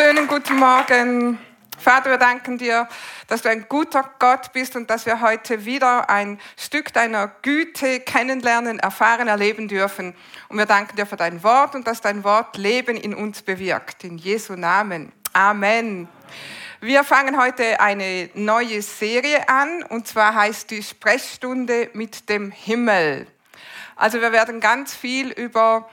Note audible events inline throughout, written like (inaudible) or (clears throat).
Schönen guten Morgen. Vater, wir danken dir, dass du ein guter Gott bist und dass wir heute wieder ein Stück deiner Güte kennenlernen, erfahren, erleben dürfen. Und wir danken dir für dein Wort und dass dein Wort Leben in uns bewirkt. In Jesu Namen. Amen. Wir fangen heute eine neue Serie an und zwar heißt die Sprechstunde mit dem Himmel. Also wir werden ganz viel über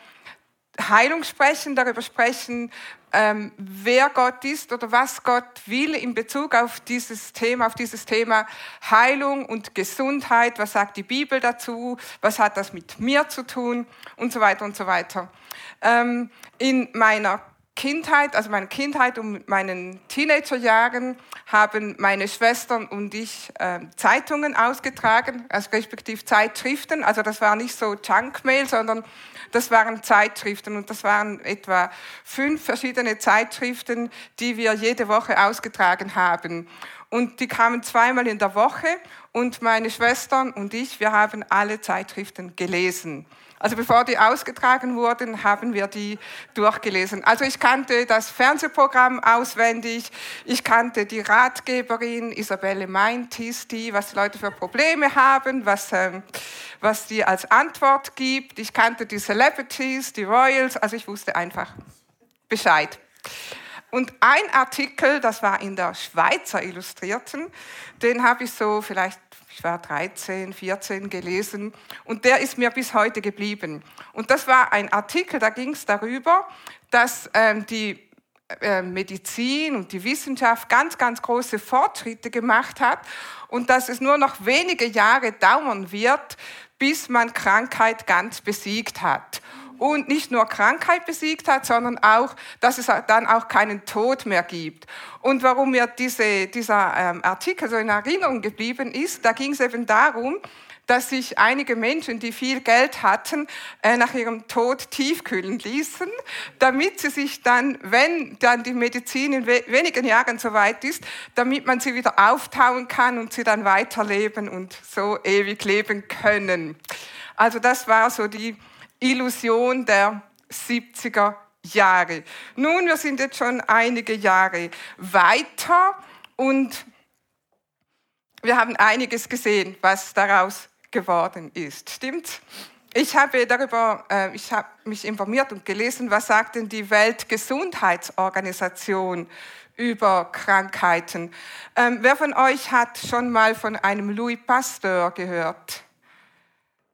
Heilung sprechen, darüber sprechen, ähm, wer Gott ist oder was Gott will in Bezug auf dieses Thema, auf dieses Thema Heilung und Gesundheit. Was sagt die Bibel dazu? Was hat das mit mir zu tun? Und so weiter und so weiter. Ähm, in meiner Kindheit, also meine Kindheit und meinen Teenagerjahren haben meine Schwestern und ich äh, Zeitungen ausgetragen, also respektive Zeitschriften. Also das war nicht so Junkmail, sondern das waren Zeitschriften und das waren etwa fünf verschiedene Zeitschriften, die wir jede Woche ausgetragen haben. Und die kamen zweimal in der Woche und meine Schwestern und ich, wir haben alle Zeitschriften gelesen. Also bevor die ausgetragen wurden, haben wir die durchgelesen. Also ich kannte das Fernsehprogramm auswendig, ich kannte die Ratgeberin Isabelle Meint, hieß die, was die Leute für Probleme haben, was, ähm, was die als Antwort gibt. Ich kannte die Celebrities, die Royals, also ich wusste einfach Bescheid. Und ein Artikel, das war in der Schweizer Illustrierten, den habe ich so vielleicht ich war 13, 14 gelesen und der ist mir bis heute geblieben. Und das war ein Artikel, da ging es darüber, dass ähm, die äh, Medizin und die Wissenschaft ganz, ganz große Fortschritte gemacht hat und dass es nur noch wenige Jahre dauern wird, bis man Krankheit ganz besiegt hat und nicht nur Krankheit besiegt hat, sondern auch, dass es dann auch keinen Tod mehr gibt. Und warum mir diese, dieser ähm, Artikel so in Erinnerung geblieben ist, da ging es eben darum, dass sich einige Menschen, die viel Geld hatten, äh, nach ihrem Tod tiefkühlen ließen, damit sie sich dann, wenn dann die Medizin in wenigen Jahren soweit ist, damit man sie wieder auftauen kann und sie dann weiterleben und so ewig leben können. Also das war so die Illusion der 70er Jahre. Nun, wir sind jetzt schon einige Jahre weiter und wir haben einiges gesehen, was daraus geworden ist. Stimmt? Ich habe darüber, äh, ich habe mich informiert und gelesen, was sagt denn die Weltgesundheitsorganisation über Krankheiten. Ähm, wer von euch hat schon mal von einem Louis Pasteur gehört?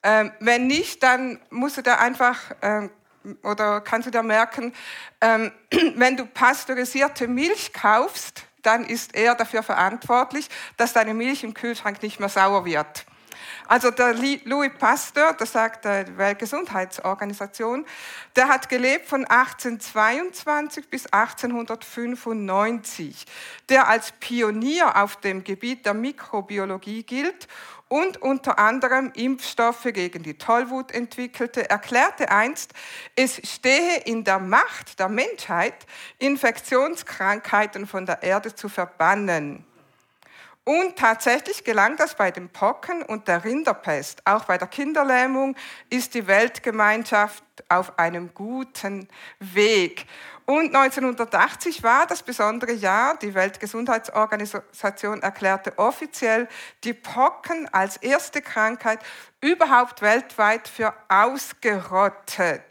Ähm, wenn nicht, dann musst du da einfach ähm, oder kannst du da merken, ähm, (clears throat) wenn du pasteurisierte Milch kaufst, dann ist er dafür verantwortlich, dass deine Milch im Kühlschrank nicht mehr sauer wird. Also der Louis Pasteur, das sagt die Weltgesundheitsorganisation, der hat gelebt von 1822 bis 1895, der als Pionier auf dem Gebiet der Mikrobiologie gilt und unter anderem Impfstoffe gegen die Tollwut entwickelte, erklärte einst, es stehe in der Macht der Menschheit, Infektionskrankheiten von der Erde zu verbannen. Und tatsächlich gelang das bei den Pocken und der Rinderpest. Auch bei der Kinderlähmung ist die Weltgemeinschaft auf einem guten Weg. Und 1980 war das besondere Jahr. Die Weltgesundheitsorganisation erklärte offiziell die Pocken als erste Krankheit überhaupt weltweit für ausgerottet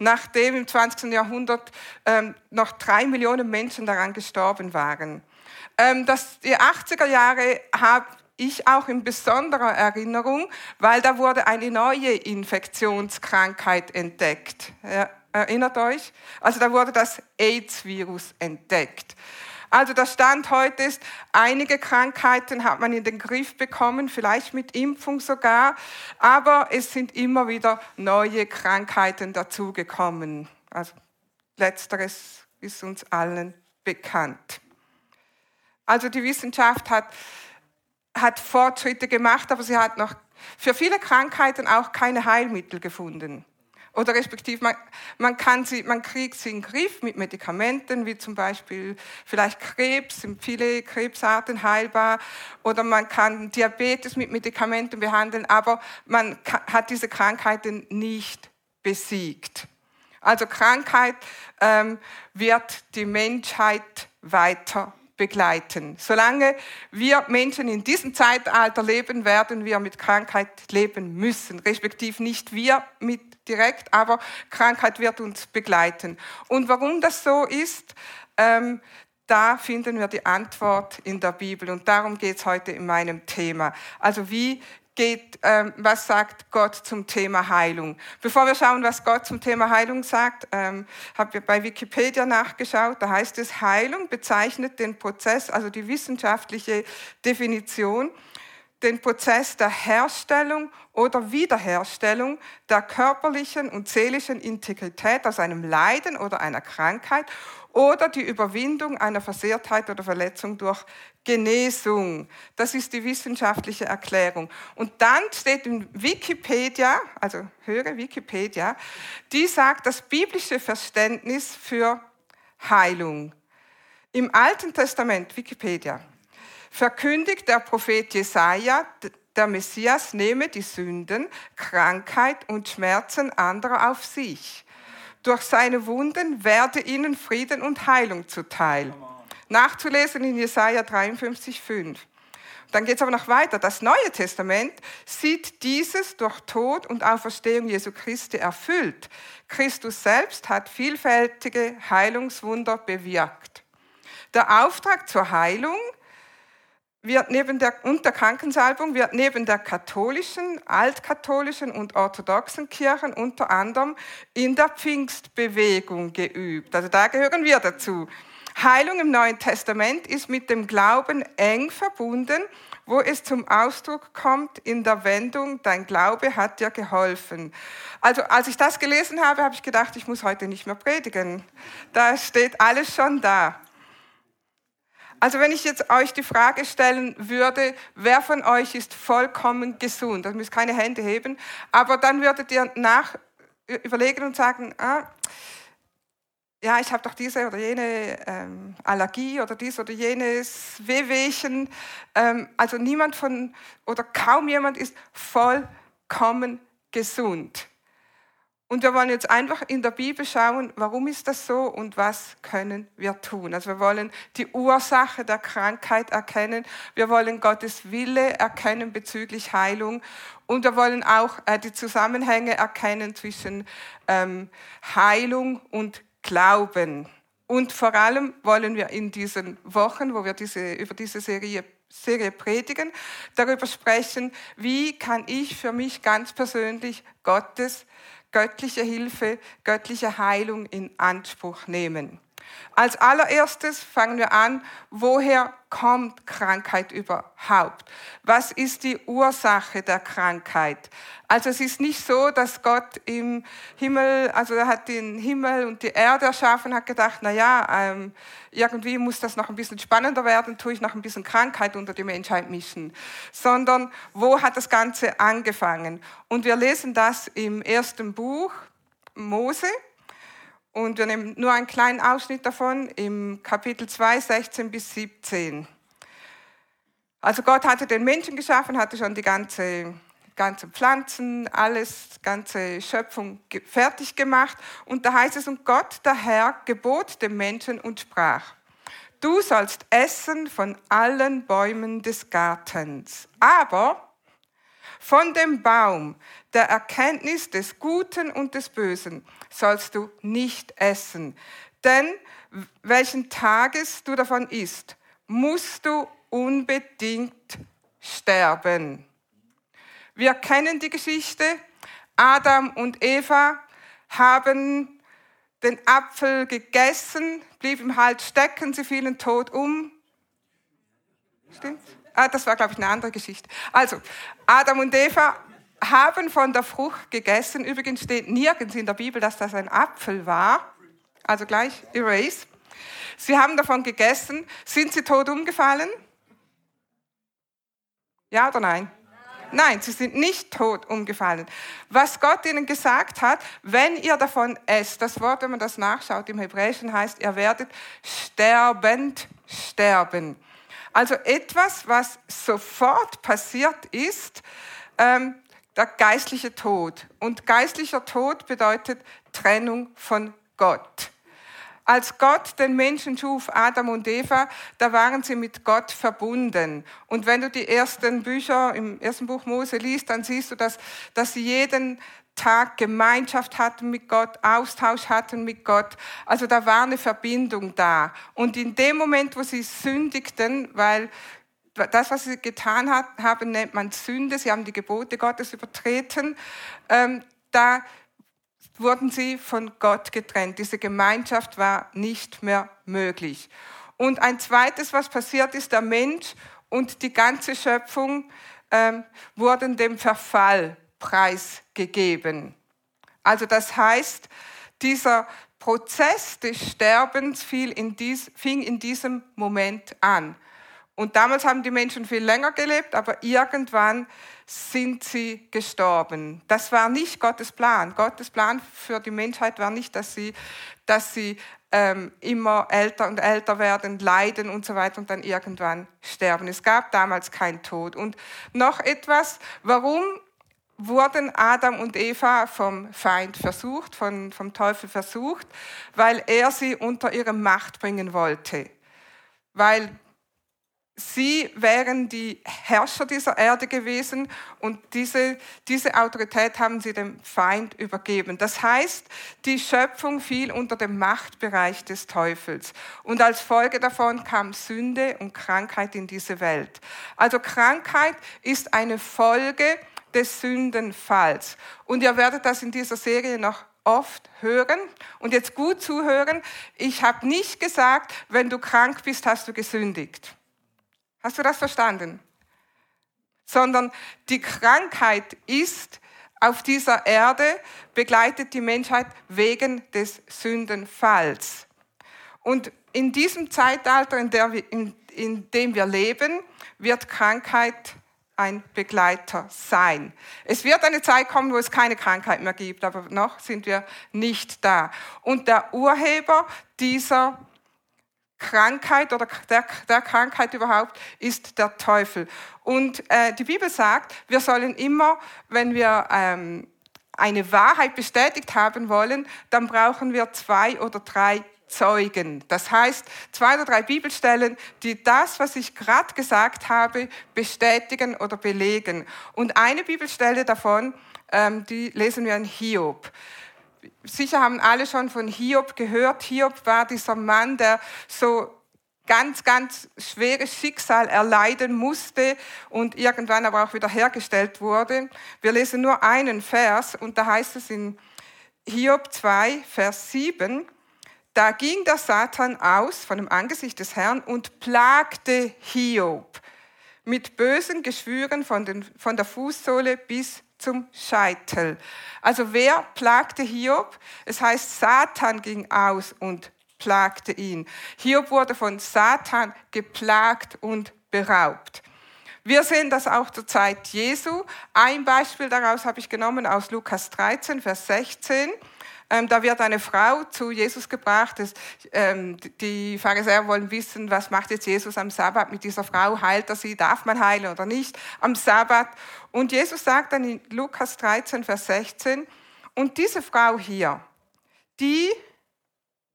nachdem im 20. Jahrhundert ähm, noch drei Millionen Menschen daran gestorben waren. Ähm, das, die 80er Jahre habe ich auch in besonderer Erinnerung, weil da wurde eine neue Infektionskrankheit entdeckt. Erinnert euch? Also da wurde das AIDS-Virus entdeckt. Also der Stand heute ist, einige Krankheiten hat man in den Griff bekommen, vielleicht mit Impfung sogar, aber es sind immer wieder neue Krankheiten dazugekommen. Also letzteres ist uns allen bekannt. Also die Wissenschaft hat, hat Fortschritte gemacht, aber sie hat noch für viele Krankheiten auch keine Heilmittel gefunden. Oder respektive, man, man, kann sie, man kriegt sie in den Griff mit Medikamenten, wie zum Beispiel vielleicht Krebs, sind viele Krebsarten heilbar. Oder man kann Diabetes mit Medikamenten behandeln, aber man hat diese Krankheiten nicht besiegt. Also Krankheit ähm, wird die Menschheit weiter begleiten. Solange wir Menschen in diesem Zeitalter leben, werden wir mit Krankheit leben müssen, respektive nicht wir mit direkt, aber Krankheit wird uns begleiten. Und warum das so ist, ähm, da finden wir die Antwort in der Bibel und darum geht es heute in meinem Thema. Also wie geht, ähm, was sagt Gott zum Thema Heilung? Bevor wir schauen, was Gott zum Thema Heilung sagt, ähm, habe ich bei Wikipedia nachgeschaut. Da heißt es, Heilung bezeichnet den Prozess, also die wissenschaftliche Definition, den Prozess der Herstellung oder Wiederherstellung der körperlichen und seelischen Integrität aus einem Leiden oder einer Krankheit oder die Überwindung einer Versehrtheit oder Verletzung durch Genesung. Das ist die wissenschaftliche Erklärung. Und dann steht in Wikipedia, also höre Wikipedia, die sagt das biblische Verständnis für Heilung. Im Alten Testament, Wikipedia, verkündigt der Prophet Jesaja, der Messias nehme die Sünden, Krankheit und Schmerzen anderer auf sich durch seine Wunden werde ihnen Frieden und Heilung zuteil. Nachzulesen in Jesaja 53, 5. Dann geht es aber noch weiter. Das Neue Testament sieht dieses durch Tod und Auferstehung Jesu Christi erfüllt. Christus selbst hat vielfältige Heilungswunder bewirkt. Der Auftrag zur Heilung wird neben der, und der Krankensalbung wird neben der katholischen, altkatholischen und orthodoxen Kirchen unter anderem in der Pfingstbewegung geübt. Also da gehören wir dazu. Heilung im Neuen Testament ist mit dem Glauben eng verbunden, wo es zum Ausdruck kommt in der Wendung, dein Glaube hat dir geholfen. Also als ich das gelesen habe, habe ich gedacht, ich muss heute nicht mehr predigen. Da steht alles schon da. Also wenn ich jetzt euch die Frage stellen würde, wer von euch ist vollkommen gesund? Das müsst keine Hände heben, aber dann würdet ihr nach überlegen und sagen, ah, ja, ich habe doch diese oder jene ähm, Allergie oder dies oder jenes Wehwehchen. Ähm, also niemand von oder kaum jemand ist vollkommen gesund. Und wir wollen jetzt einfach in der Bibel schauen, warum ist das so und was können wir tun. Also wir wollen die Ursache der Krankheit erkennen, wir wollen Gottes Wille erkennen bezüglich Heilung und wir wollen auch äh, die Zusammenhänge erkennen zwischen ähm, Heilung und Glauben. Und vor allem wollen wir in diesen Wochen, wo wir diese, über diese Serie Serie predigen, darüber sprechen, wie kann ich für mich ganz persönlich Gottes göttliche Hilfe, göttliche Heilung in Anspruch nehmen. Als allererstes fangen wir an, woher kommt Krankheit überhaupt? Was ist die Ursache der Krankheit? Also es ist nicht so, dass Gott im Himmel, also er hat den Himmel und die Erde erschaffen, hat gedacht, na ja, ähm, irgendwie muss das noch ein bisschen spannender werden, tue ich noch ein bisschen Krankheit unter die Menschheit mischen. Sondern wo hat das Ganze angefangen? Und wir lesen das im ersten Buch Mose, und wir nehmen nur einen kleinen Ausschnitt davon im Kapitel 2, 16 bis 17. Also Gott hatte den Menschen geschaffen, hatte schon die ganze, ganze Pflanzen, alles, ganze Schöpfung fertig gemacht. Und da heißt es, und Gott, der Herr, gebot dem Menschen und sprach, du sollst essen von allen Bäumen des Gartens, aber von dem Baum der Erkenntnis des Guten und des Bösen sollst du nicht essen. Denn welchen Tages du davon isst, musst du unbedingt sterben. Wir kennen die Geschichte. Adam und Eva haben den Apfel gegessen, blieben halt stecken, sie fielen tot um. Stimmt's? Ah, das war, glaube ich, eine andere Geschichte. Also, Adam und Eva haben von der Frucht gegessen. Übrigens steht nirgends in der Bibel, dass das ein Apfel war. Also gleich erase. Sie haben davon gegessen. Sind sie tot umgefallen? Ja oder nein? Nein, sie sind nicht tot umgefallen. Was Gott ihnen gesagt hat, wenn ihr davon esst, das Wort, wenn man das nachschaut im Hebräischen, heißt, ihr werdet sterbend sterben. Also etwas, was sofort passiert ist, ähm, der geistliche Tod. Und geistlicher Tod bedeutet Trennung von Gott. Als Gott den Menschen schuf, Adam und Eva, da waren sie mit Gott verbunden. Und wenn du die ersten Bücher im ersten Buch Mose liest, dann siehst du, dass, dass sie jeden Tag Gemeinschaft hatten mit Gott, Austausch hatten mit Gott. Also da war eine Verbindung da. Und in dem Moment, wo sie sündigten, weil das, was sie getan haben, nennt man Sünde, sie haben die Gebote Gottes übertreten, ähm, da wurden sie von Gott getrennt. Diese Gemeinschaft war nicht mehr möglich. Und ein zweites, was passiert ist, der Mensch und die ganze Schöpfung ähm, wurden dem Verfall preisgegeben. Also das heißt, dieser Prozess des Sterbens in dies, fing in diesem Moment an. Und damals haben die Menschen viel länger gelebt, aber irgendwann sind sie gestorben. Das war nicht Gottes Plan. Gottes Plan für die Menschheit war nicht, dass sie, dass sie ähm, immer älter und älter werden, leiden und so weiter und dann irgendwann sterben. Es gab damals keinen Tod. Und noch etwas, warum wurden Adam und Eva vom Feind versucht, von, vom Teufel versucht? Weil er sie unter ihre Macht bringen wollte. Weil Sie wären die Herrscher dieser Erde gewesen und diese, diese Autorität haben sie dem Feind übergeben. Das heißt, die Schöpfung fiel unter den Machtbereich des Teufels und als Folge davon kam Sünde und Krankheit in diese Welt. Also Krankheit ist eine Folge des Sündenfalls. Und ihr werdet das in dieser Serie noch oft hören. Und jetzt gut zuhören. Ich habe nicht gesagt, wenn du krank bist, hast du gesündigt. Hast du das verstanden? Sondern die Krankheit ist auf dieser Erde, begleitet die Menschheit wegen des Sündenfalls. Und in diesem Zeitalter, in, wir, in, in dem wir leben, wird Krankheit ein Begleiter sein. Es wird eine Zeit kommen, wo es keine Krankheit mehr gibt, aber noch sind wir nicht da. Und der Urheber dieser Krankheit oder der, der, Krankheit überhaupt ist der Teufel. Und äh, die Bibel sagt, wir sollen immer, wenn wir ähm, eine Wahrheit bestätigt haben wollen, dann brauchen wir zwei oder drei Zeugen. Das heißt, zwei oder drei Bibelstellen, die das, was ich gerade gesagt habe, bestätigen oder belegen. Und eine Bibelstelle davon, ähm, die lesen wir in Hiob sicher haben alle schon von Hiob gehört. Hiob war dieser Mann, der so ganz, ganz schweres Schicksal erleiden musste und irgendwann aber auch wieder hergestellt wurde. Wir lesen nur einen Vers und da heißt es in Hiob 2, Vers 7, da ging der Satan aus von dem Angesicht des Herrn und plagte Hiob mit bösen Geschwüren von, den, von der Fußsohle bis zum Scheitel. Also wer plagte Hiob? Es heißt, Satan ging aus und plagte ihn. Hiob wurde von Satan geplagt und beraubt. Wir sehen das auch zur Zeit Jesu. Ein Beispiel daraus habe ich genommen aus Lukas 13, Vers 16. Ähm, da wird eine Frau zu Jesus gebracht. Das, ähm, die Pharisäer wollen wissen, was macht jetzt Jesus am Sabbat mit dieser Frau? Heilt er sie? Darf man heilen oder nicht am Sabbat? Und Jesus sagt dann in Lukas 13, Vers 16, und diese Frau hier, die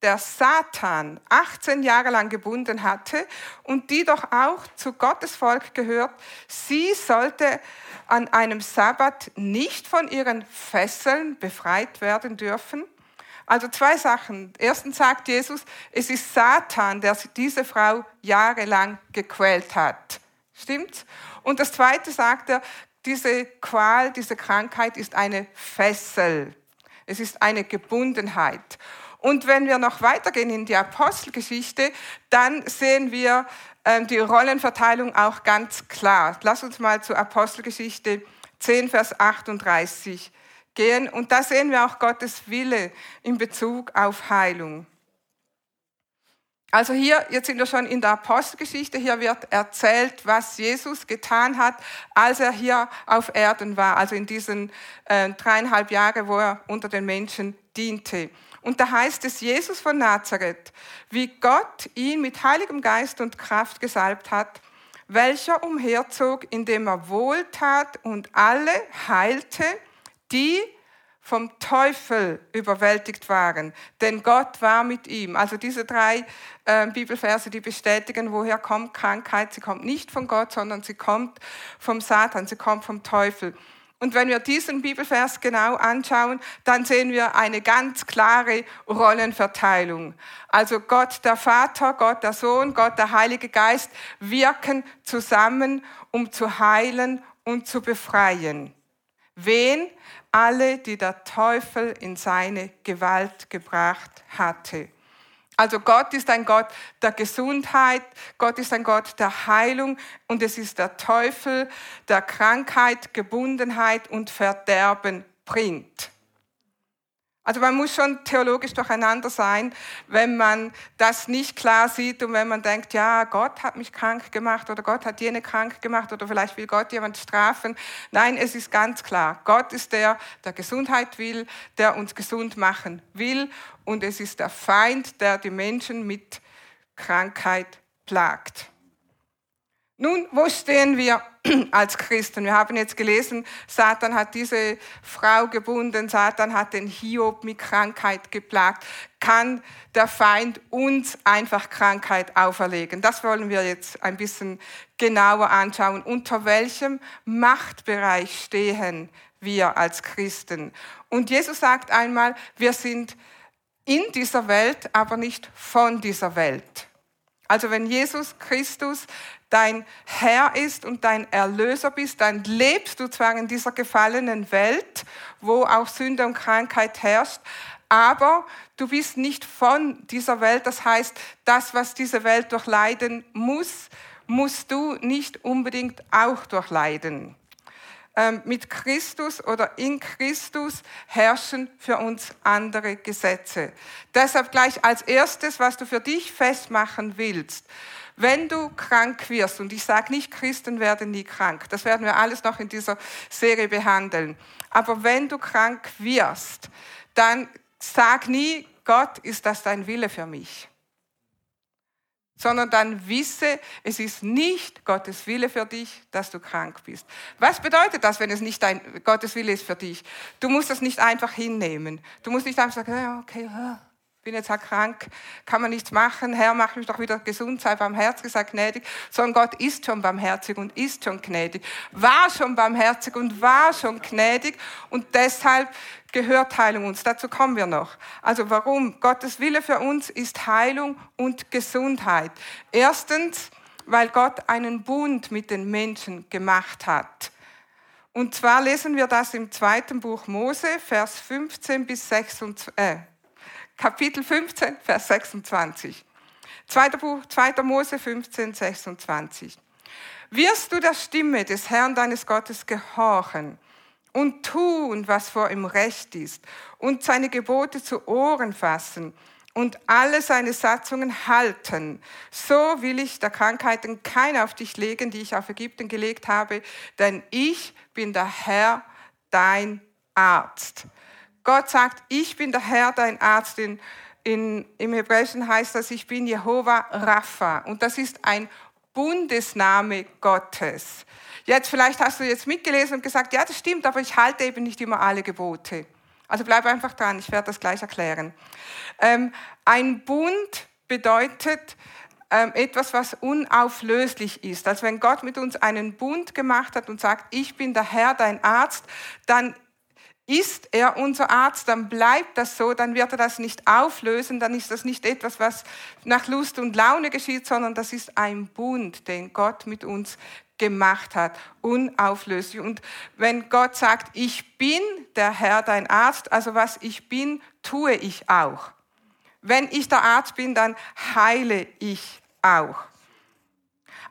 der Satan 18 Jahre lang gebunden hatte und die doch auch zu Gottes Volk gehört, sie sollte an einem Sabbat nicht von ihren Fesseln befreit werden dürfen. Also zwei Sachen. Erstens sagt Jesus, es ist Satan, der diese Frau jahrelang gequält hat. Stimmt? Und das zweite sagt er, diese Qual, diese Krankheit ist eine Fessel. Es ist eine Gebundenheit. Und wenn wir noch weitergehen in die Apostelgeschichte, dann sehen wir äh, die Rollenverteilung auch ganz klar. Lass uns mal zur Apostelgeschichte 10, Vers 38 gehen. Und da sehen wir auch Gottes Wille in Bezug auf Heilung. Also hier, jetzt sind wir schon in der Apostelgeschichte, hier wird erzählt, was Jesus getan hat, als er hier auf Erden war, also in diesen äh, dreieinhalb Jahren, wo er unter den Menschen diente. Und da heißt es, Jesus von Nazareth, wie Gott ihn mit Heiligem Geist und Kraft gesalbt hat, welcher umherzog, indem er wohltat und alle heilte, die vom Teufel überwältigt waren, denn Gott war mit ihm. Also diese drei äh, Bibelverse, die bestätigen, woher kommt Krankheit. Sie kommt nicht von Gott, sondern sie kommt vom Satan, sie kommt vom Teufel. Und wenn wir diesen Bibelvers genau anschauen, dann sehen wir eine ganz klare Rollenverteilung. Also Gott der Vater, Gott der Sohn, Gott der Heilige Geist wirken zusammen, um zu heilen und zu befreien. Wen? Alle, die der Teufel in seine Gewalt gebracht hatte. Also Gott ist ein Gott der Gesundheit, Gott ist ein Gott der Heilung und es ist der Teufel, der Krankheit, Gebundenheit und Verderben bringt. Also man muss schon theologisch durcheinander sein, wenn man das nicht klar sieht und wenn man denkt, ja, Gott hat mich krank gemacht oder Gott hat jene krank gemacht oder vielleicht will Gott jemand strafen. Nein, es ist ganz klar, Gott ist der, der Gesundheit will, der uns gesund machen will und es ist der Feind, der die Menschen mit Krankheit plagt. Nun, wo stehen wir (clears throat) als Christen? Wir haben jetzt gelesen, Satan hat diese Frau gebunden, Satan hat den Hiob mit Krankheit geplagt. Kann der Feind uns einfach Krankheit auferlegen? Das wollen wir jetzt ein bisschen genauer anschauen. Unter welchem Machtbereich stehen wir als Christen? Und Jesus sagt einmal, wir sind in dieser Welt, aber nicht von dieser Welt. Also wenn Jesus Christus dein Herr ist und dein Erlöser bist, dann lebst du zwar in dieser gefallenen Welt, wo auch Sünde und Krankheit herrscht, aber du bist nicht von dieser Welt. Das heißt, das, was diese Welt durchleiden muss, musst du nicht unbedingt auch durchleiden. Ähm, mit Christus oder in Christus herrschen für uns andere Gesetze. Deshalb gleich als erstes, was du für dich festmachen willst. Wenn du krank wirst, und ich sage nicht, Christen werden nie krank, das werden wir alles noch in dieser Serie behandeln, aber wenn du krank wirst, dann sag nie, Gott, ist das dein Wille für mich? Sondern dann wisse, es ist nicht Gottes Wille für dich, dass du krank bist. Was bedeutet das, wenn es nicht dein, Gottes Wille ist für dich? Du musst das nicht einfach hinnehmen. Du musst nicht einfach sagen, okay, bin jetzt krank, kann man nichts machen, Herr, mach mich doch wieder gesund, sei barmherzig, sei gnädig, sondern Gott ist schon barmherzig und ist schon gnädig, war schon barmherzig und war schon gnädig und deshalb gehört Heilung uns. Dazu kommen wir noch. Also warum? Gottes Wille für uns ist Heilung und Gesundheit. Erstens, weil Gott einen Bund mit den Menschen gemacht hat. Und zwar lesen wir das im zweiten Buch Mose, Vers 15 bis 26, äh, Kapitel 15, Vers 26. Zweiter Buch, 2. Mose 15, 26. Wirst du der Stimme des Herrn deines Gottes gehorchen und tun, was vor ihm recht ist und seine Gebote zu Ohren fassen und alle seine Satzungen halten, so will ich der Krankheiten keine auf dich legen, die ich auf Ägypten gelegt habe, denn ich bin der Herr, dein Arzt. Gott sagt, ich bin der Herr, dein Arzt. In, in, Im Hebräischen heißt das, ich bin Jehova Rapha. Und das ist ein Bundesname Gottes. Jetzt vielleicht hast du jetzt mitgelesen und gesagt, ja, das stimmt, aber ich halte eben nicht immer alle Gebote. Also bleib einfach dran, ich werde das gleich erklären. Ähm, ein Bund bedeutet ähm, etwas, was unauflöslich ist. Also wenn Gott mit uns einen Bund gemacht hat und sagt, ich bin der Herr, dein Arzt, dann ist er unser Arzt, dann bleibt das so, dann wird er das nicht auflösen, dann ist das nicht etwas, was nach Lust und Laune geschieht, sondern das ist ein Bund, den Gott mit uns gemacht hat, unauflöslich. Und wenn Gott sagt, ich bin der Herr, dein Arzt, also was ich bin, tue ich auch. Wenn ich der Arzt bin, dann heile ich auch.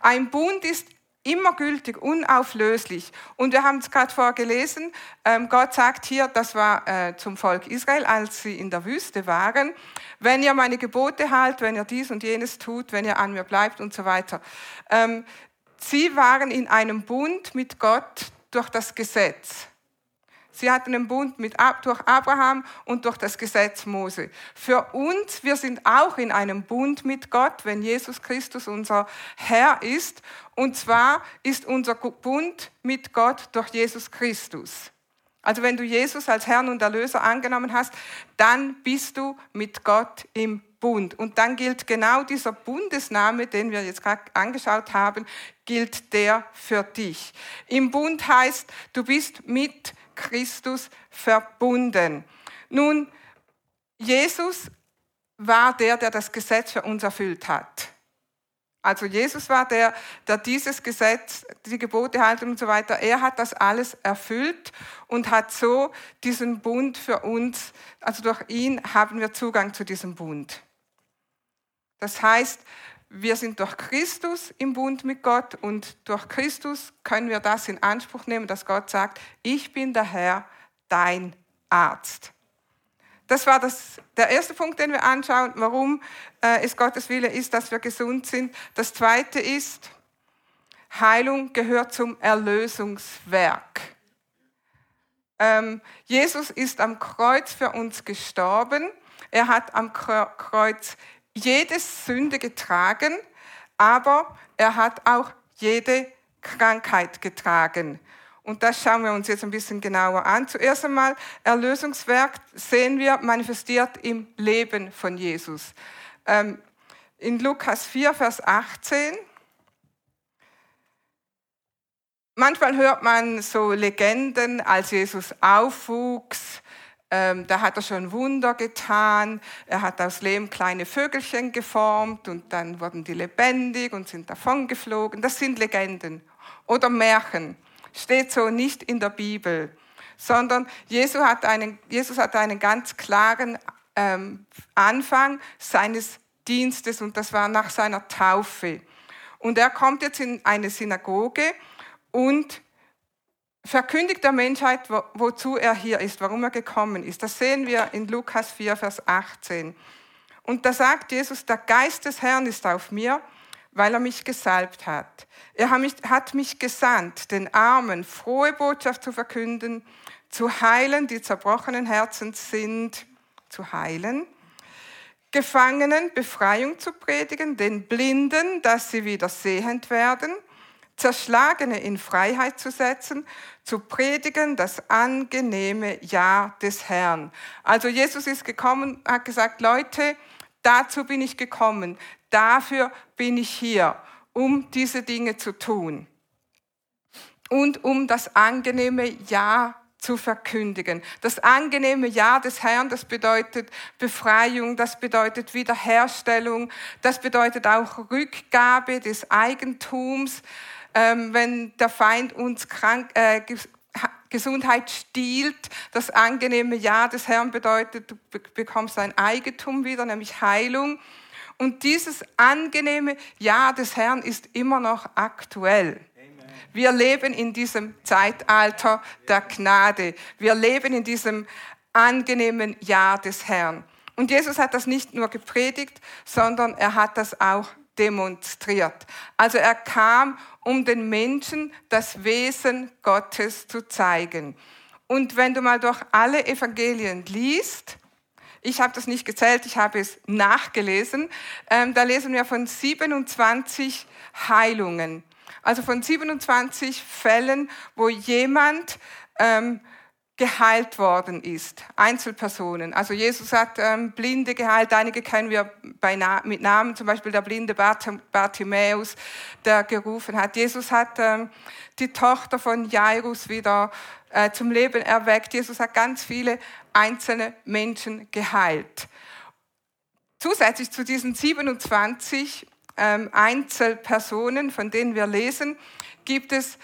Ein Bund ist immer gültig, unauflöslich. Und wir haben es gerade vorher gelesen, ähm, Gott sagt hier, das war äh, zum Volk Israel, als sie in der Wüste waren, wenn ihr meine Gebote halt, wenn ihr dies und jenes tut, wenn ihr an mir bleibt und so weiter. Ähm, sie waren in einem Bund mit Gott durch das Gesetz. Sie hatten einen Bund mit, durch Abraham und durch das Gesetz Mose. Für uns, wir sind auch in einem Bund mit Gott, wenn Jesus Christus unser Herr ist. Und zwar ist unser Bund mit Gott durch Jesus Christus. Also wenn du Jesus als Herrn und Erlöser angenommen hast, dann bist du mit Gott im Bund. Und dann gilt genau dieser Bundesname, den wir jetzt gerade angeschaut haben, gilt der für dich. Im Bund heißt, du bist mit Christus verbunden. Nun, Jesus war der, der das Gesetz für uns erfüllt hat. Also Jesus war der, der dieses Gesetz, die Gebote halten und so weiter, er hat das alles erfüllt und hat so diesen Bund für uns, also durch ihn haben wir Zugang zu diesem Bund. Das heißt, wir sind durch Christus im Bund mit Gott und durch Christus können wir das in Anspruch nehmen, dass Gott sagt, ich bin der Herr, dein Arzt. Das war das, der erste Punkt, den wir anschauen, warum äh, es Gottes Wille ist, dass wir gesund sind. Das zweite ist, Heilung gehört zum Erlösungswerk. Ähm, Jesus ist am Kreuz für uns gestorben. Er hat am Kreuz jede Sünde getragen, aber er hat auch jede Krankheit getragen. Und das schauen wir uns jetzt ein bisschen genauer an. Zuerst einmal, Erlösungswerk sehen wir manifestiert im Leben von Jesus. Ähm, in Lukas 4, Vers 18. Manchmal hört man so Legenden, als Jesus aufwuchs, ähm, da hat er schon Wunder getan. Er hat aus Lehm kleine Vögelchen geformt und dann wurden die lebendig und sind davongeflogen. Das sind Legenden oder Märchen. Steht so nicht in der Bibel, sondern Jesus hat einen, Jesus hat einen ganz klaren ähm, Anfang seines Dienstes und das war nach seiner Taufe. Und er kommt jetzt in eine Synagoge und verkündigt der Menschheit, wo, wozu er hier ist, warum er gekommen ist. Das sehen wir in Lukas 4, Vers 18. Und da sagt Jesus, der Geist des Herrn ist auf mir, weil er mich gesalbt hat. Er hat mich gesandt, den Armen frohe Botschaft zu verkünden, zu heilen, die zerbrochenen Herzen sind, zu heilen, Gefangenen Befreiung zu predigen, den Blinden, dass sie wieder sehend werden, Zerschlagene in Freiheit zu setzen, zu predigen das angenehme Ja des Herrn. Also Jesus ist gekommen, hat gesagt, Leute, dazu bin ich gekommen, dafür bin ich hier, um diese Dinge zu tun und um das angenehme Ja zu verkündigen. Das angenehme Ja des Herrn, das bedeutet Befreiung, das bedeutet Wiederherstellung, das bedeutet auch Rückgabe des Eigentums, ähm, wenn der Feind uns krank, äh, Gesundheit stiehlt. Das angenehme Ja des Herrn bedeutet, du bekommst dein Eigentum wieder, nämlich Heilung. Und dieses angenehme Ja des Herrn ist immer noch aktuell. Wir leben in diesem Zeitalter der Gnade. Wir leben in diesem angenehmen Ja des Herrn. Und Jesus hat das nicht nur gepredigt, sondern er hat das auch demonstriert. Also er kam, um den Menschen das Wesen Gottes zu zeigen. Und wenn du mal durch alle Evangelien liest, ich habe das nicht gezählt, ich habe es nachgelesen, ähm, da lesen wir von 27 Heilungen. Also von 27 Fällen, wo jemand ähm, geheilt worden ist. Einzelpersonen. Also Jesus hat ähm, Blinde geheilt. Einige kennen wir Na mit Namen, zum Beispiel der blinde Bartimäus, der gerufen hat. Jesus hat ähm, die Tochter von Jairus wieder äh, zum Leben erweckt. Jesus hat ganz viele einzelne Menschen geheilt. Zusätzlich zu diesen 27 ähm, Einzelpersonen, von denen wir lesen, gibt es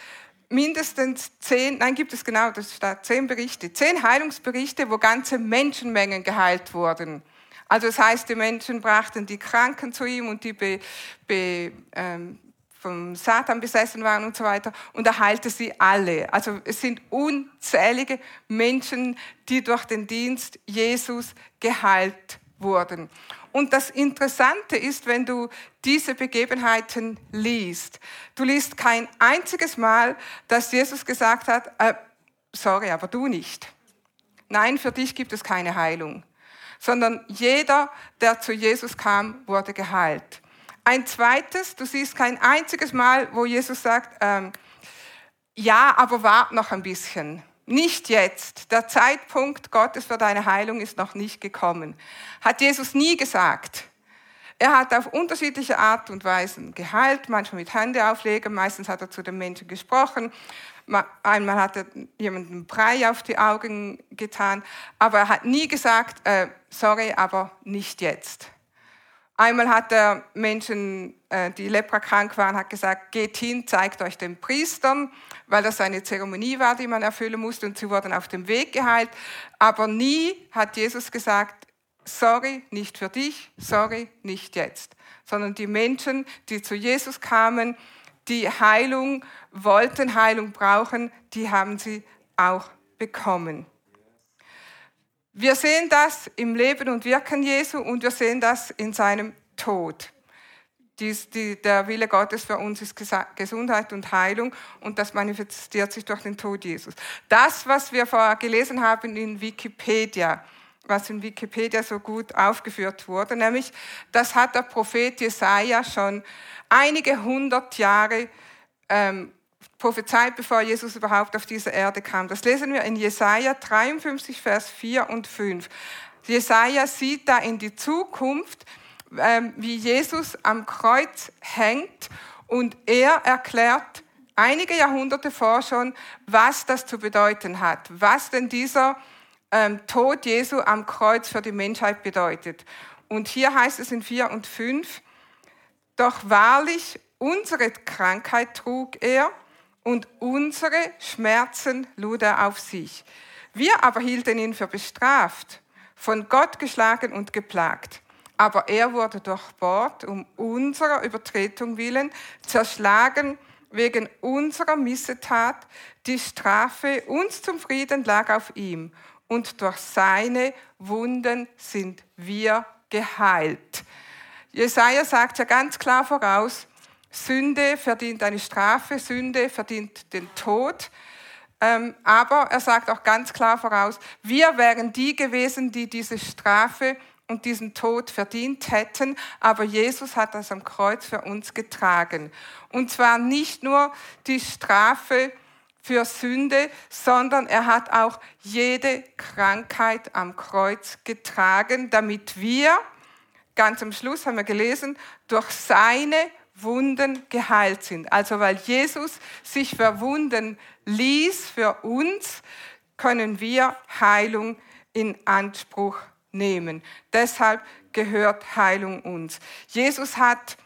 mindestens zehn, nein, gibt es genau, das steht zehn Berichte, zehn Heilungsberichte, wo ganze Menschenmengen geheilt wurden. Also das heißt, die Menschen brachten die Kranken zu ihm und die be, be, ähm, vom Satan besessen waren und so weiter und er heilte sie alle. Also es sind unzählige Menschen, die durch den Dienst Jesus geheilt wurden. Und das Interessante ist, wenn du diese Begebenheiten liest, du liest kein einziges Mal, dass Jesus gesagt hat, äh, sorry, aber du nicht. Nein, für dich gibt es keine Heilung, sondern jeder, der zu Jesus kam, wurde geheilt. Ein zweites, du siehst kein einziges Mal, wo Jesus sagt, ähm, ja, aber wart noch ein bisschen. Nicht jetzt. Der Zeitpunkt Gottes für deine Heilung ist noch nicht gekommen. Hat Jesus nie gesagt. Er hat auf unterschiedliche Art und Weisen geheilt, manchmal mit Hände auflegen, meistens hat er zu den Menschen gesprochen, einmal hat er jemandem Brei auf die Augen getan, aber er hat nie gesagt, äh, sorry, aber nicht jetzt. Einmal hat er Menschen, äh, die leprakrank waren, hat gesagt, geht hin, zeigt euch den Priestern, weil das eine Zeremonie war, die man erfüllen musste und sie wurden auf dem Weg geheilt. Aber nie hat Jesus gesagt, sorry, nicht für dich, sorry, nicht jetzt, sondern die Menschen, die zu Jesus kamen, die Heilung wollten, Heilung brauchen, die haben sie auch bekommen. Wir sehen das im Leben und Wirken Jesu und wir sehen das in seinem Tod. Dies, die, der Wille Gottes für uns ist Gesundheit und Heilung und das manifestiert sich durch den Tod Jesus. Das, was wir vorher gelesen haben in Wikipedia, was in Wikipedia so gut aufgeführt wurde, nämlich das hat der Prophet Jesaja schon einige hundert Jahre ähm, prophezeit, bevor Jesus überhaupt auf diese Erde kam. Das lesen wir in Jesaja 53, Vers 4 und 5. Jesaja sieht da in die Zukunft, wie Jesus am Kreuz hängt und er erklärt einige Jahrhunderte vor schon, was das zu bedeuten hat, was denn dieser ähm, Tod Jesu am Kreuz für die Menschheit bedeutet. Und hier heißt es in 4 und 5, doch wahrlich unsere Krankheit trug er und unsere Schmerzen lud er auf sich. Wir aber hielten ihn für bestraft, von Gott geschlagen und geplagt. Aber er wurde durchbohrt um unserer Übertretung willen, zerschlagen wegen unserer Missetat. Die Strafe uns zum Frieden lag auf ihm und durch seine Wunden sind wir geheilt. Jesaja sagt ja ganz klar voraus, Sünde verdient eine Strafe, Sünde verdient den Tod. Ähm, aber er sagt auch ganz klar voraus, wir wären die gewesen, die diese Strafe und diesen Tod verdient hätten, aber Jesus hat das am Kreuz für uns getragen. Und zwar nicht nur die Strafe für Sünde, sondern er hat auch jede Krankheit am Kreuz getragen, damit wir, ganz am Schluss haben wir gelesen, durch seine Wunden geheilt sind. Also weil Jesus sich verwunden ließ für uns, können wir Heilung in Anspruch nehmen. Deshalb gehört Heilung uns. Jesus hat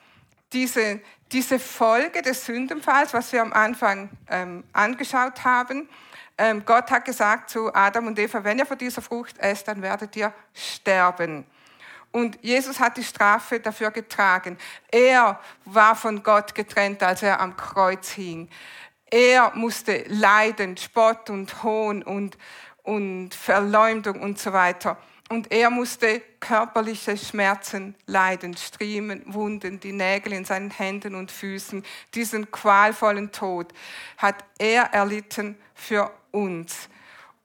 diese, diese Folge des Sündenfalls, was wir am Anfang ähm, angeschaut haben, ähm, Gott hat gesagt zu Adam und Eva, wenn ihr von dieser Frucht esst, dann werdet ihr sterben. Und Jesus hat die Strafe dafür getragen. Er war von Gott getrennt, als er am Kreuz hing. Er musste leiden, Spott und Hohn und, und Verleumdung und so weiter. Und er musste körperliche Schmerzen leiden, Striemen, Wunden, die Nägel in seinen Händen und Füßen. Diesen qualvollen Tod hat er erlitten für uns.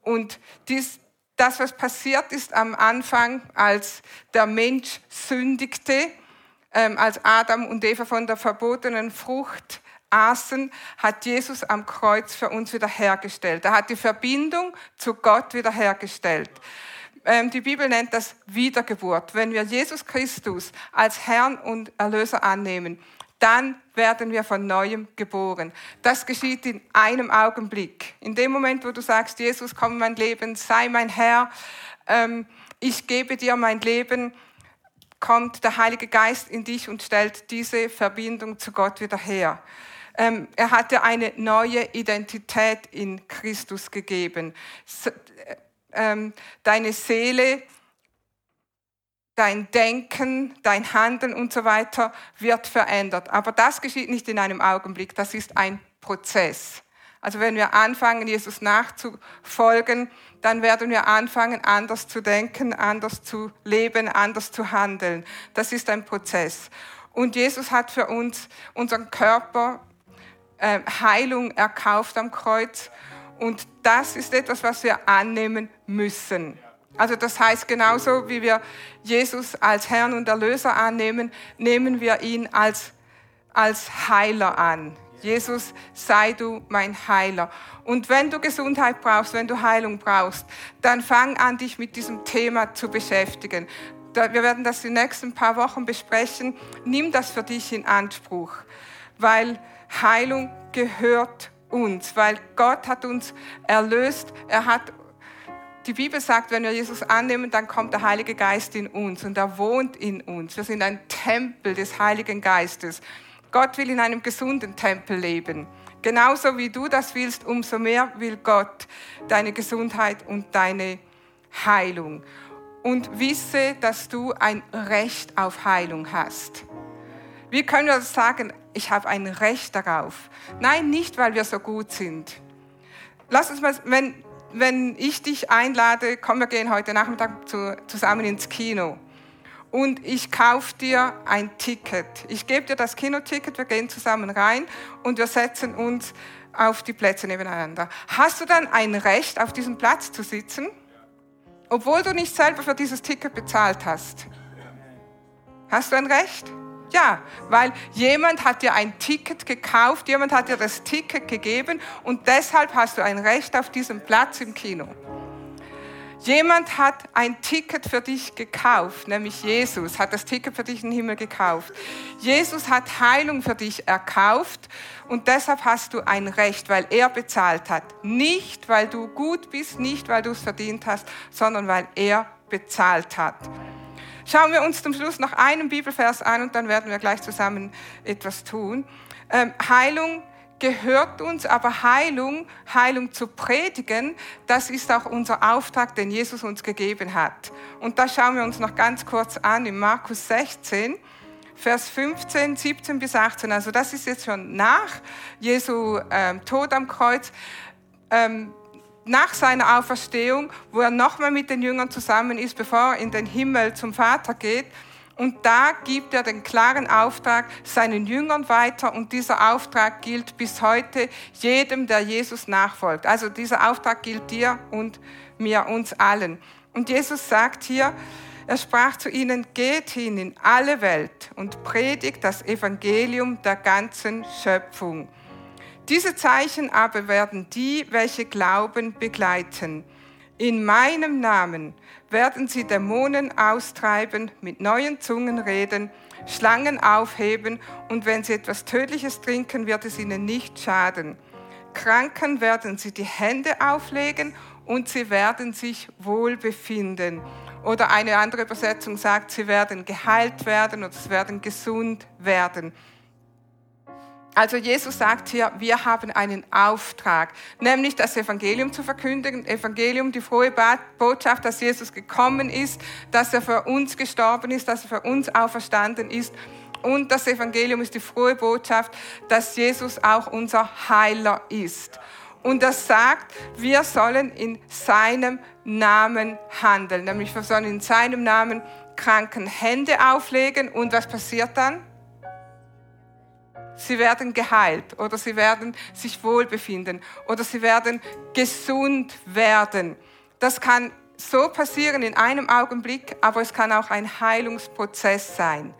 Und dies, das, was passiert ist am Anfang, als der Mensch sündigte, ähm, als Adam und Eva von der verbotenen Frucht aßen, hat Jesus am Kreuz für uns wiederhergestellt. Er hat die Verbindung zu Gott wiederhergestellt. Ähm, die Bibel nennt das Wiedergeburt. Wenn wir Jesus Christus als Herrn und Erlöser annehmen, dann werden wir von neuem geboren. Das geschieht in einem Augenblick. In dem Moment, wo du sagst, Jesus, komm in mein Leben, sei mein Herr, ähm, ich gebe dir mein Leben, kommt der Heilige Geist in dich und stellt diese Verbindung zu Gott wieder her. Ähm, er hat dir eine neue Identität in Christus gegeben. Ähm, deine Seele dein Denken, dein Handeln und so weiter wird verändert. Aber das geschieht nicht in einem Augenblick, das ist ein Prozess. Also wenn wir anfangen, Jesus nachzufolgen, dann werden wir anfangen, anders zu denken, anders zu leben, anders zu handeln. Das ist ein Prozess. Und Jesus hat für uns unseren Körper äh, Heilung erkauft am Kreuz Und das ist etwas, was wir annehmen müssen. Also das heißt, genauso wie wir Jesus als Herrn und Erlöser annehmen, nehmen wir ihn als, als Heiler an. Jesus, sei du mein Heiler. Und wenn du Gesundheit brauchst, wenn du Heilung brauchst, dann fang an, dich mit diesem Thema zu beschäftigen. Wir werden das die nächsten paar Wochen besprechen. Nimm das für dich in Anspruch, weil Heilung gehört uns, weil Gott hat uns erlöst. Er hat die Bibel sagt, wenn wir Jesus annehmen, dann kommt der Heilige Geist in uns und er wohnt in uns. Wir sind ein Tempel des Heiligen Geistes. Gott will in einem gesunden Tempel leben. Genauso wie du das willst, umso mehr will Gott deine Gesundheit und deine Heilung. Und wisse, dass du ein Recht auf Heilung hast. Wie können wir sagen, ich habe ein Recht darauf? Nein, nicht, weil wir so gut sind. Lass uns mal, wenn, wenn ich dich einlade, komm, wir gehen heute Nachmittag zu, zusammen ins Kino. Und ich kaufe dir ein Ticket. Ich gebe dir das Kinoticket, wir gehen zusammen rein und wir setzen uns auf die Plätze nebeneinander. Hast du dann ein Recht, auf diesem Platz zu sitzen, obwohl du nicht selber für dieses Ticket bezahlt hast? Hast du ein Recht? Ja, weil jemand hat dir ein Ticket gekauft, jemand hat dir das Ticket gegeben und deshalb hast du ein Recht auf diesen Platz im Kino. Jemand hat ein Ticket für dich gekauft, nämlich Jesus hat das Ticket für dich in den Himmel gekauft. Jesus hat Heilung für dich erkauft und deshalb hast du ein Recht, weil er bezahlt hat. Nicht, weil du gut bist, nicht, weil du es verdient hast, sondern weil er bezahlt hat. Schauen wir uns zum Schluss noch einen Bibelvers an und dann werden wir gleich zusammen etwas tun. Ähm, Heilung gehört uns, aber Heilung, Heilung zu predigen, das ist auch unser Auftrag, den Jesus uns gegeben hat. Und da schauen wir uns noch ganz kurz an in Markus 16. Vers 15, 17 bis 18. Also das ist jetzt schon nach Jesu ähm, Tod am Kreuz. Ähm, nach seiner Auferstehung, wo er nochmal mit den Jüngern zusammen ist, bevor er in den Himmel zum Vater geht. Und da gibt er den klaren Auftrag seinen Jüngern weiter und dieser Auftrag gilt bis heute jedem, der Jesus nachfolgt. Also dieser Auftrag gilt dir und mir, uns allen. Und Jesus sagt hier, er sprach zu ihnen, geht hin in alle Welt und predigt das Evangelium der ganzen Schöpfung. Diese Zeichen aber werden die, welche glauben, begleiten. In meinem Namen werden sie Dämonen austreiben, mit neuen Zungen reden, Schlangen aufheben und wenn sie etwas Tödliches trinken, wird es ihnen nicht schaden. Kranken werden sie die Hände auflegen und sie werden sich wohl befinden. Oder eine andere Übersetzung sagt, sie werden geheilt werden oder sie werden gesund werden. Also Jesus sagt hier, wir haben einen Auftrag, nämlich das Evangelium zu verkündigen. Evangelium, die frohe Botschaft, dass Jesus gekommen ist, dass er für uns gestorben ist, dass er für uns auferstanden ist. Und das Evangelium ist die frohe Botschaft, dass Jesus auch unser Heiler ist. Und er sagt, wir sollen in seinem Namen handeln, nämlich wir sollen in seinem Namen kranken Hände auflegen. Und was passiert dann? Sie werden geheilt oder sie werden sich wohlbefinden oder sie werden gesund werden. Das kann so passieren in einem Augenblick, aber es kann auch ein Heilungsprozess sein.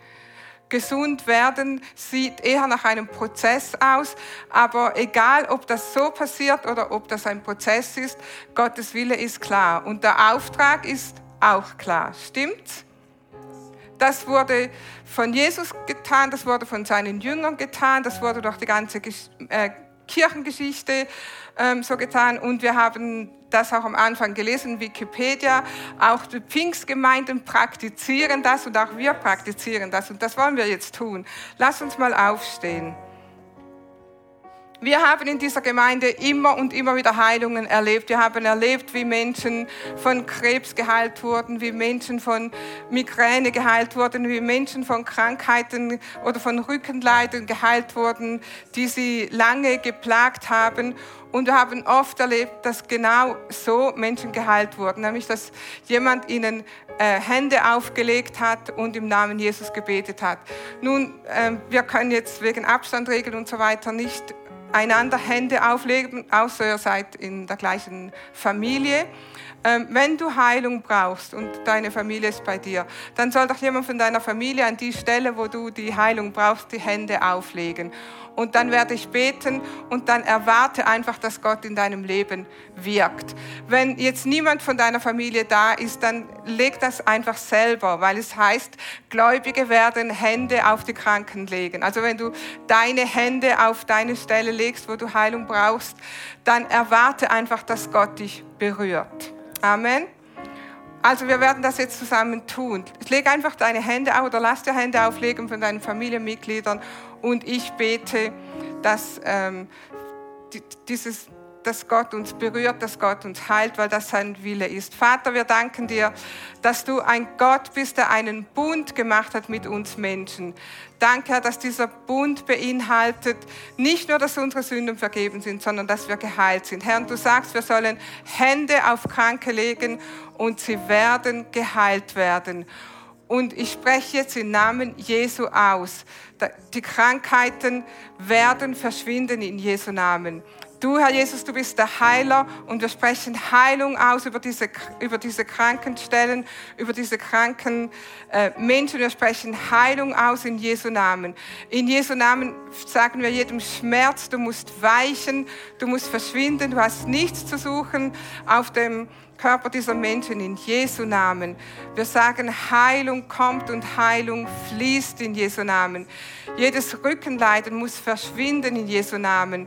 Gesund werden sieht eher nach einem Prozess aus, aber egal, ob das so passiert oder ob das ein Prozess ist, Gottes Wille ist klar und der Auftrag ist auch klar. Stimmt's? Das wurde von Jesus getan, das wurde von seinen Jüngern getan, das wurde durch die ganze äh, Kirchengeschichte ähm, so getan. Und wir haben das auch am Anfang gelesen, Wikipedia. Auch die Pfingstgemeinden praktizieren das und auch wir praktizieren das. Und das wollen wir jetzt tun. Lass uns mal aufstehen. Wir haben in dieser Gemeinde immer und immer wieder Heilungen erlebt. Wir haben erlebt, wie Menschen von Krebs geheilt wurden, wie Menschen von Migräne geheilt wurden, wie Menschen von Krankheiten oder von Rückenleiden geheilt wurden, die sie lange geplagt haben. Und wir haben oft erlebt, dass genau so Menschen geheilt wurden, nämlich dass jemand ihnen äh, Hände aufgelegt hat und im Namen Jesus gebetet hat. Nun, äh, wir können jetzt wegen Abstandregeln und so weiter nicht einander Hände auflegen, außer ihr seid in der gleichen Familie. Ähm, wenn du Heilung brauchst und deine Familie ist bei dir, dann soll doch jemand von deiner Familie an die Stelle, wo du die Heilung brauchst, die Hände auflegen. Und dann werde ich beten und dann erwarte einfach, dass Gott in deinem Leben wirkt. Wenn jetzt niemand von deiner Familie da ist, dann leg das einfach selber, weil es heißt, Gläubige werden Hände auf die Kranken legen. Also wenn du deine Hände auf deine Stelle legst, wo du Heilung brauchst, dann erwarte einfach, dass Gott dich berührt. Amen. Also wir werden das jetzt zusammen tun. Leg einfach deine Hände auf oder lass dir Hände auflegen von deinen Familienmitgliedern und ich bete, dass ähm, dieses dass Gott uns berührt, dass Gott uns heilt, weil das sein Wille ist. Vater, wir danken dir, dass du ein Gott bist, der einen Bund gemacht hat mit uns Menschen. Danke, Herr, dass dieser Bund beinhaltet nicht nur, dass unsere Sünden vergeben sind, sondern dass wir geheilt sind. Herr, und du sagst, wir sollen Hände auf Kranke legen und sie werden geheilt werden. Und ich spreche jetzt im Namen Jesu aus. Die Krankheiten werden verschwinden in Jesu Namen. Du, Herr Jesus, du bist der Heiler und wir sprechen Heilung aus über diese, über diese kranken Stellen, über diese kranken äh, Menschen. Wir sprechen Heilung aus in Jesu Namen. In Jesu Namen sagen wir jedem Schmerz, du musst weichen, du musst verschwinden, du hast nichts zu suchen auf dem Körper dieser Menschen in Jesu Namen. Wir sagen, Heilung kommt und Heilung fließt in Jesu Namen. Jedes Rückenleiden muss verschwinden in Jesu Namen.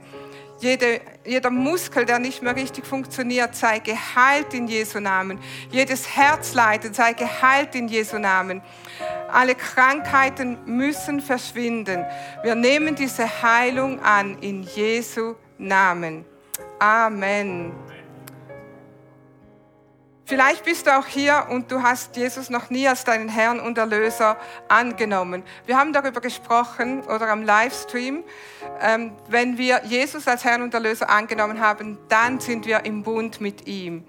Jede, jeder Muskel, der nicht mehr richtig funktioniert, sei geheilt in Jesu Namen. Jedes Herzleiden sei geheilt in Jesu Namen. Alle Krankheiten müssen verschwinden. Wir nehmen diese Heilung an in Jesu Namen. Amen. Vielleicht bist du auch hier und du hast Jesus noch nie als deinen Herrn und Erlöser angenommen. Wir haben darüber gesprochen oder am Livestream. Ähm, wenn wir Jesus als Herrn und Erlöser angenommen haben, dann sind wir im Bund mit ihm.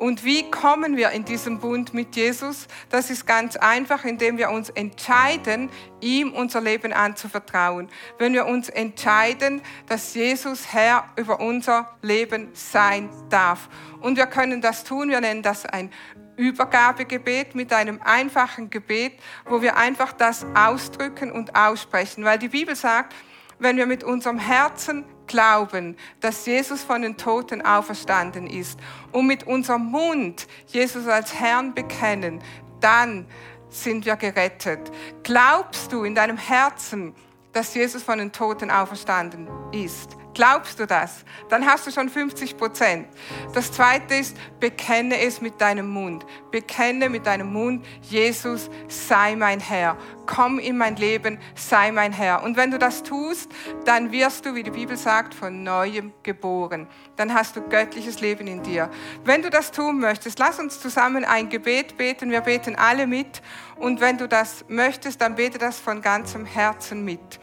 Und wie kommen wir in diesen Bund mit Jesus? Das ist ganz einfach, indem wir uns entscheiden, ihm unser Leben anzuvertrauen. Wenn wir uns entscheiden, dass Jesus Herr über unser Leben sein darf. Und wir können das tun, wir nennen das ein Übergabegebet mit einem einfachen Gebet, wo wir einfach das ausdrücken und aussprechen. Weil die Bibel sagt, wenn wir mit unserem Herzen glauben, dass Jesus von den Toten auferstanden ist und mit unserem Mund Jesus als Herrn bekennen, dann sind wir gerettet. Glaubst du in deinem Herzen, dass Jesus von den Toten auferstanden ist? Glaubst du das? Dann hast du schon 50 Prozent. Das zweite ist, bekenne es mit deinem Mund. Bekenne mit deinem Mund, Jesus, sei mein Herr. Komm in mein Leben, sei mein Herr. Und wenn du das tust, dann wirst du, wie die Bibel sagt, von neuem geboren. Dann hast du göttliches Leben in dir. Wenn du das tun möchtest, lass uns zusammen ein Gebet beten. Wir beten alle mit. Und wenn du das möchtest, dann bete das von ganzem Herzen mit.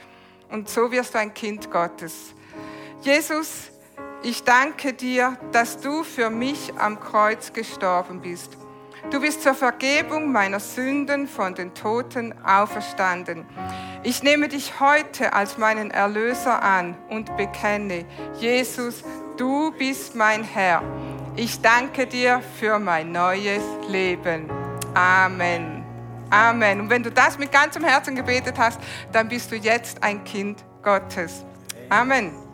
Und so wirst du ein Kind Gottes. Jesus, ich danke dir, dass du für mich am Kreuz gestorben bist. Du bist zur Vergebung meiner Sünden von den Toten auferstanden. Ich nehme dich heute als meinen Erlöser an und bekenne, Jesus, du bist mein Herr. Ich danke dir für mein neues Leben. Amen. Amen. Und wenn du das mit ganzem Herzen gebetet hast, dann bist du jetzt ein Kind Gottes. Amen.